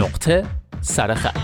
نقطه سرخط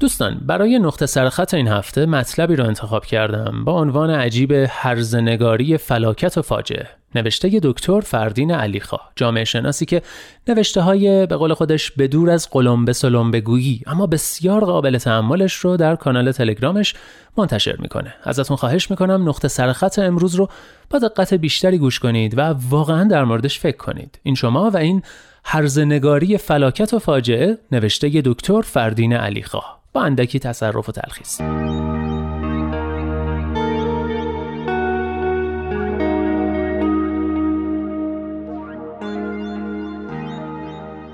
دوستان برای نقطه سرخط این هفته مطلبی رو انتخاب کردم با عنوان عجیب هرزنگاری فلاکت و فاجعه. نوشته دکتر فردین علیخواه جامعه شناسی که نوشته های به قول خودش به از قلمبه سلمبه گویی اما بسیار قابل تحملش رو در کانال تلگرامش منتشر می‌کنه. ازتون خواهش می‌کنم نقطه سرخط امروز رو با دقت بیشتری گوش کنید و واقعا در موردش فکر کنید. این شما و این هرزنگاری فلاکت و فاجعه نوشته دکتر فردین علیخواه. با اندکی تصرف و تلخیص.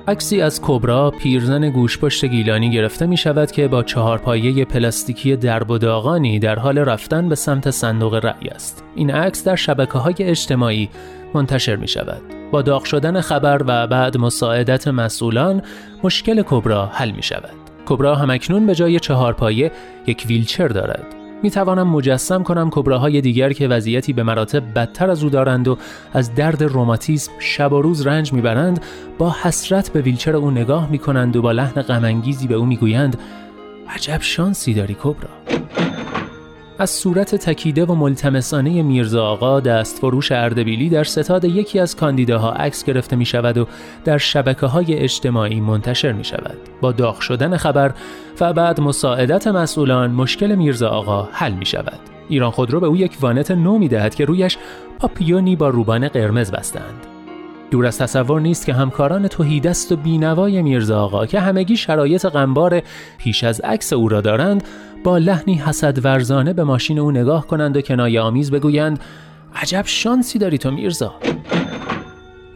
عکسی از کبرا پیرزن گوشپشت گیلانی گرفته می شود که با چهار پایه پلاستیکی درب و داغانی در حال رفتن به سمت صندوق رأی است. این عکس در شبکه های اجتماعی منتشر می شود. با داغ شدن خبر و بعد مساعدت مسئولان مشکل کبرا حل می شود. کبرا همکنون به جای چهار پایه یک ویلچر دارد. می توانم مجسم کنم کبراهای دیگر که وضعیتی به مراتب بدتر از او دارند و از درد روماتیسم شب و روز رنج می‌برند با حسرت به ویلچر او نگاه می کنند و با لحن غمانگیزی به او می‌گویند عجب شانسی داری کبرا. از صورت تکیده و ملتمسانه میرزا آقا دست فروش اردبیلی در ستاد یکی از کاندیداها عکس گرفته می شود و در شبکه های اجتماعی منتشر می شود. با داغ شدن خبر و بعد مساعدت مسئولان مشکل میرزا آقا حل می شود. ایران خودرو به او یک وانت نو می دهد که رویش پاپیونی با روبان قرمز بستند. دور از تصور نیست که همکاران توهیدست و بینوای میرزا آقا که همگی شرایط غمبار پیش از عکس او را دارند با لحنی حسد ورزانه به ماشین او نگاه کنند و کنایه آمیز بگویند عجب شانسی داری تو میرزا.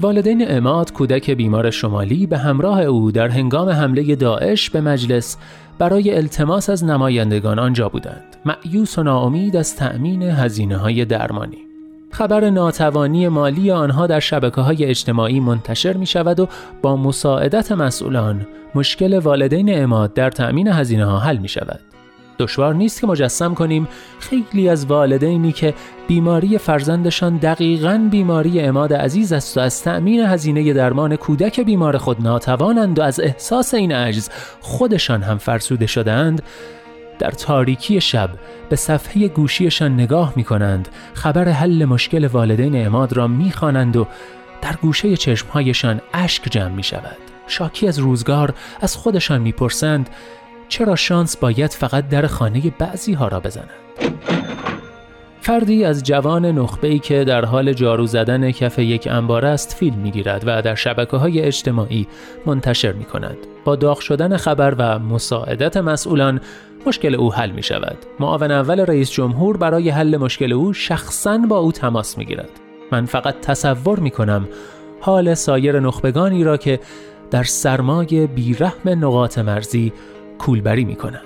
والدین اماد کودک بیمار شمالی به همراه او در هنگام حمله داعش به مجلس برای التماس از نمایندگان آنجا بودند. معیوس و ناامید از تأمین هزینه های درمانی. خبر ناتوانی مالی آنها در شبکه های اجتماعی منتشر می شود و با مساعدت مسئولان مشکل والدین اماد در تأمین هزینه ها حل می شود. دشوار نیست که مجسم کنیم خیلی از والدینی که بیماری فرزندشان دقیقا بیماری اماد عزیز است و از تأمین هزینه درمان کودک بیمار خود ناتوانند و از احساس این عجز خودشان هم فرسوده شدند در تاریکی شب به صفحه گوشیشان نگاه می کنند خبر حل مشکل والدین اماد را می خوانند و در گوشه چشمهایشان اشک جمع می شود شاکی از روزگار از خودشان می‌پرسند چرا شانس باید فقط در خانه بعضی ها را بزند؟ فردی از جوان نخبه‌ای که در حال جارو زدن کف یک انبار است فیلم می‌گیرد و در شبکه های اجتماعی منتشر می کند. با داغ شدن خبر و مساعدت مسئولان مشکل او حل می شود. معاون اول رئیس جمهور برای حل مشکل او شخصا با او تماس می گیرد. من فقط تصور می کنم حال سایر نخبگانی را که در سرمای بیرحم نقاط مرزی کولبری می کنند.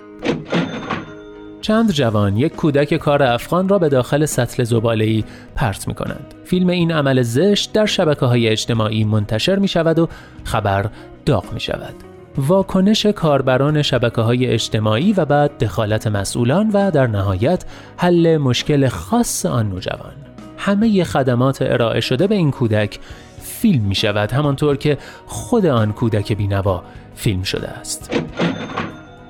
چند جوان یک کودک کار افغان را به داخل سطل زباله‌ای پرت می کنند. فیلم این عمل زشت در شبکه های اجتماعی منتشر می شود و خبر داغ می شود. واکنش کاربران شبکه های اجتماعی و بعد دخالت مسئولان و در نهایت حل مشکل خاص آن نوجوان. همه خدمات ارائه شده به این کودک فیلم می شود همانطور که خود آن کودک بینوا فیلم شده است.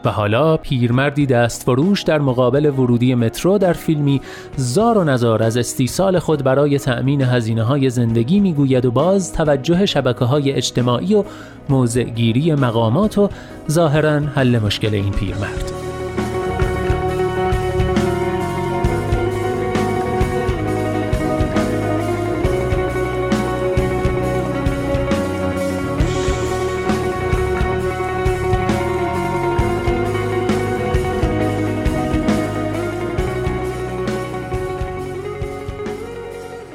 و حالا پیرمردی دستفروش در مقابل ورودی مترو در فیلمی زار و نزار از استیصال خود برای تأمین هزینه های زندگی می‌گوید و باز توجه شبکه های اجتماعی و موضعگیری مقامات و ظاهرا حل مشکل این پیرمرد.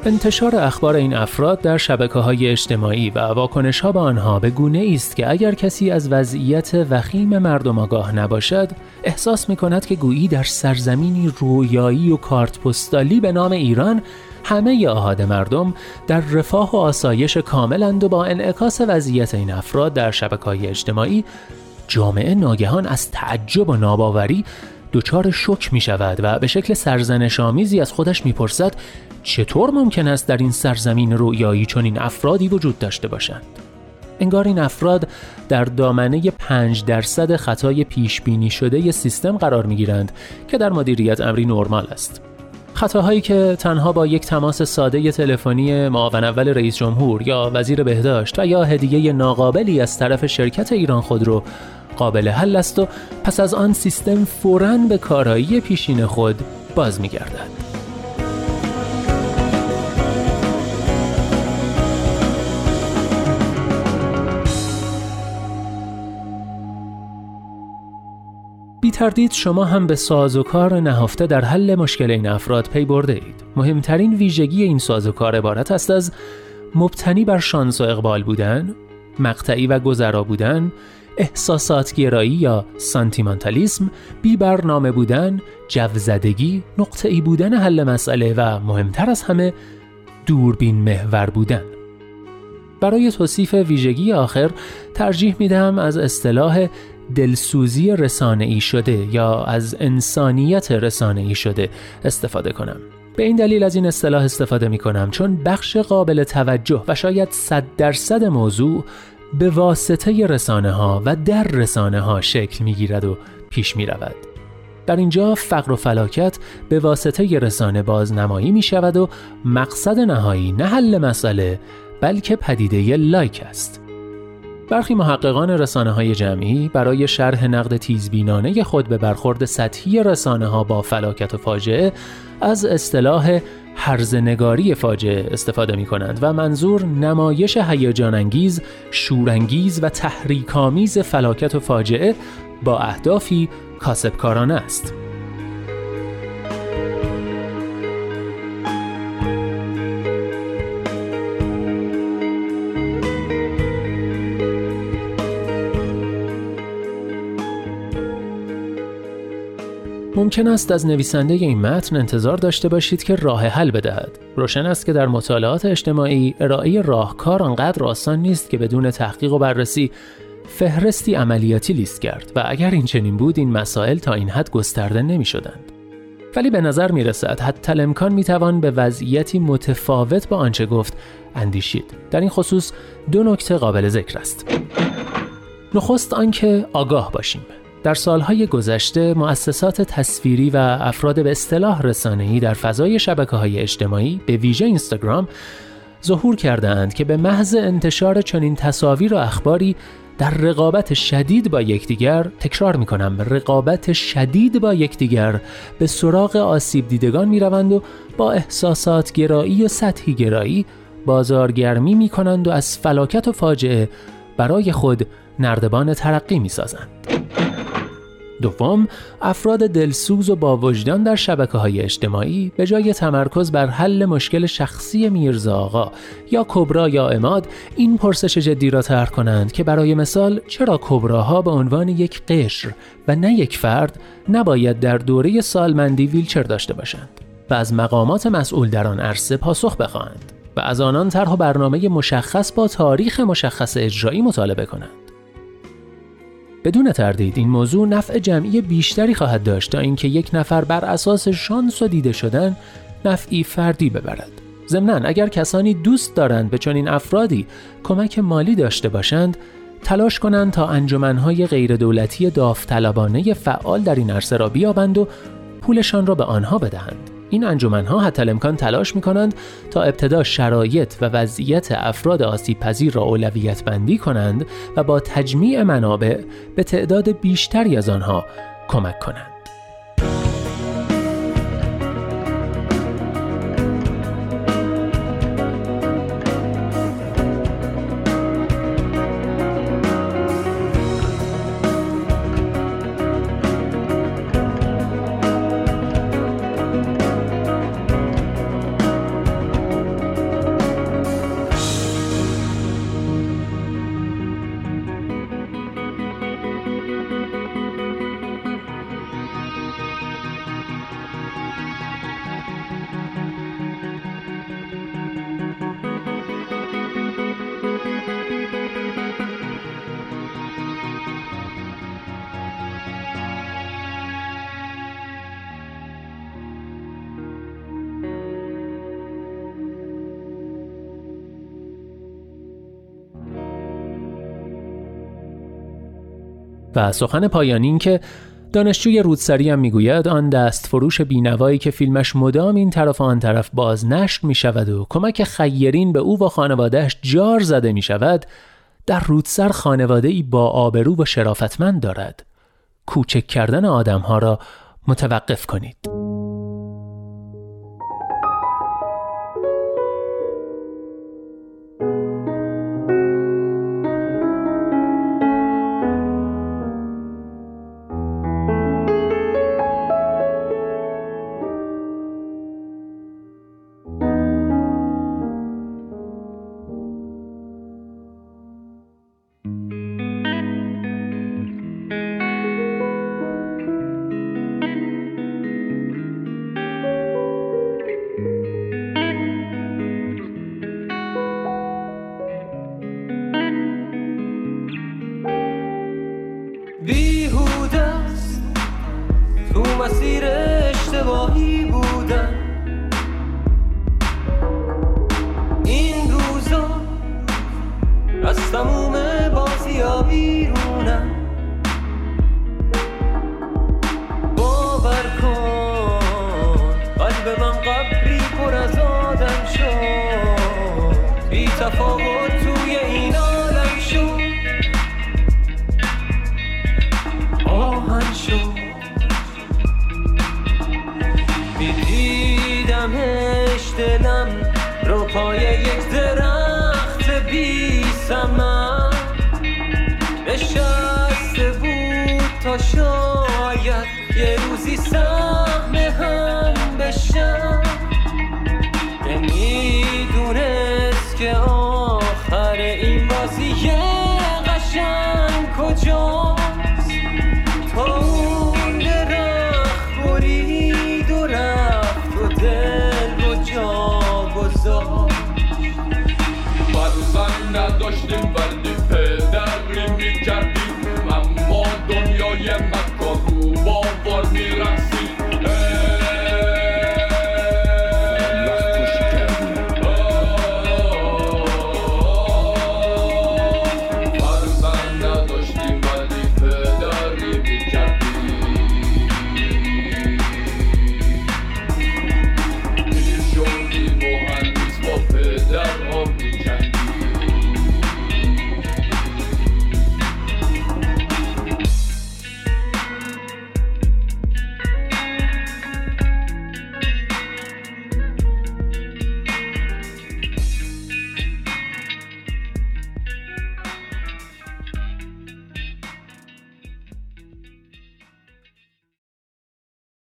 انتشار اخبار این افراد در شبکه های اجتماعی و واکنش ها به آنها به گونه است که اگر کسی از وضعیت وخیم مردم آگاه نباشد احساس می کند که گویی در سرزمینی رویایی و کارت پستالی به نام ایران همه آهاد مردم در رفاه و آسایش کاملند و با انعکاس وضعیت این افراد در شبکه های اجتماعی جامعه ناگهان از تعجب و ناباوری دچار شک می شود و به شکل سرزنش آمیزی از خودش می‌پرسد چطور ممکن است در این سرزمین رویایی چنین افرادی وجود داشته باشند؟ انگار این افراد در دامنه 5 درصد خطای پیش بینی شده سیستم قرار می گیرند که در مدیریت امری نرمال است. خطاهایی که تنها با یک تماس ساده تلفنی معاون اول رئیس جمهور یا وزیر بهداشت و یا هدیه ناقابلی از طرف شرکت ایران خودرو قابل حل است و پس از آن سیستم فوراً به کارایی پیشین خود باز می‌گردد. بی تردید شما هم به سازوکار نهفته در حل مشکل این افراد پی برده اید. مهمترین ویژگی این سازوکار عبارت است از مبتنی بر شانس و اقبال بودن، مقطعی و گذرا بودن، احساسات گرایی یا سانتیمانتالیسم، بی برنامه بودن، جوزدگی، نقطه‌ای بودن حل مسئله و مهمتر از همه دوربین محور بودن. برای توصیف ویژگی آخر ترجیح میدم از اصطلاح دلسوزی رسانه‌ای شده یا از انسانیت رسانه‌ای شده استفاده کنم. به این دلیل از این اصطلاح استفاده می کنم چون بخش قابل توجه و شاید صد درصد موضوع به واسطه رسانه ها و در رسانه ها شکل می گیرد و پیش می رود. در اینجا فقر و فلاکت به واسطه رسانه بازنمایی می شود و مقصد نهایی نه حل مسئله بلکه پدیده لایک است. برخی محققان رسانه های جمعی برای شرح نقد تیزبینانه خود به برخورد سطحی رسانه ها با فلاکت و فاجعه از اصطلاح هرزنگاری فاجعه استفاده می کنند و منظور نمایش هیجان انگیز، شورانگیز و تحریکامیز فلاکت و فاجعه با اهدافی کاسبکارانه است. ممکن است از نویسنده این متن انتظار داشته باشید که راه حل بدهد. روشن است که در مطالعات اجتماعی ارائه راهکار آنقدر آسان نیست که بدون تحقیق و بررسی فهرستی عملیاتی لیست کرد و اگر این چنین بود این مسائل تا این حد گسترده نمی شدند. ولی به نظر می رسد حتی امکان می توان به وضعیتی متفاوت با آنچه گفت اندیشید. در این خصوص دو نکته قابل ذکر است. نخست آنکه آگاه باشیم. در سالهای گذشته مؤسسات تصویری و افراد به اصطلاح رسانه‌ای در فضای شبکه های اجتماعی به ویژه اینستاگرام ظهور کردهاند که به محض انتشار چنین تصاویر و اخباری در رقابت شدید با یکدیگر تکرار می کنم رقابت شدید با یکدیگر به سراغ آسیب دیدگان می روند و با احساسات گرایی و سطحی گرایی بازارگرمی می کنند و از فلاکت و فاجعه برای خود نردبان ترقی می سازند. دوم افراد دلسوز و با وجدان در شبکه های اجتماعی به جای تمرکز بر حل مشکل شخصی میرزا آقا یا کبرا یا اماد این پرسش جدی را طرح کنند که برای مثال چرا کبراها به عنوان یک قشر و نه یک فرد نباید در دوره سالمندی ویلچر داشته باشند و از مقامات مسئول در آن عرصه پاسخ بخواهند و از آنان طرح برنامه مشخص با تاریخ مشخص اجرایی مطالبه کنند. بدون تردید این موضوع نفع جمعی بیشتری خواهد داشت تا اینکه یک نفر بر اساس شانس و دیده شدن نفعی فردی ببرد. ضمنا اگر کسانی دوست دارند به چنین افرادی کمک مالی داشته باشند تلاش کنند تا انجمنهای غیردولتی داوطلبانه فعال در این عرصه را بیابند و پولشان را به آنها بدهند. این انجمنها حتی امکان تلاش می کنند تا ابتدا شرایط و وضعیت افراد آسیب پذیر را اولویت بندی کنند و با تجمیع منابع به تعداد بیشتری از آنها کمک کنند. سخن پایانی این که دانشجوی رودسری هم می‌گوید آن دست فروش بینوایی که فیلمش مدام این طرف و آن طرف بازنشر می شود و کمک خیرین به او و خانوادهش جار زده می شود در رودسر خانواده ای با آبرو و شرافتمند دارد. کوچک کردن آدمها را متوقف کنید. مسیر اشتباهی بودم این روزا از تموم بازی ها بیرونم باور کن قلب من قبری پر از آدم شد. بی تفاوت دلم رو پای یک درخت بی سمن. نشسته بود تا شاید یه روزی سهم هم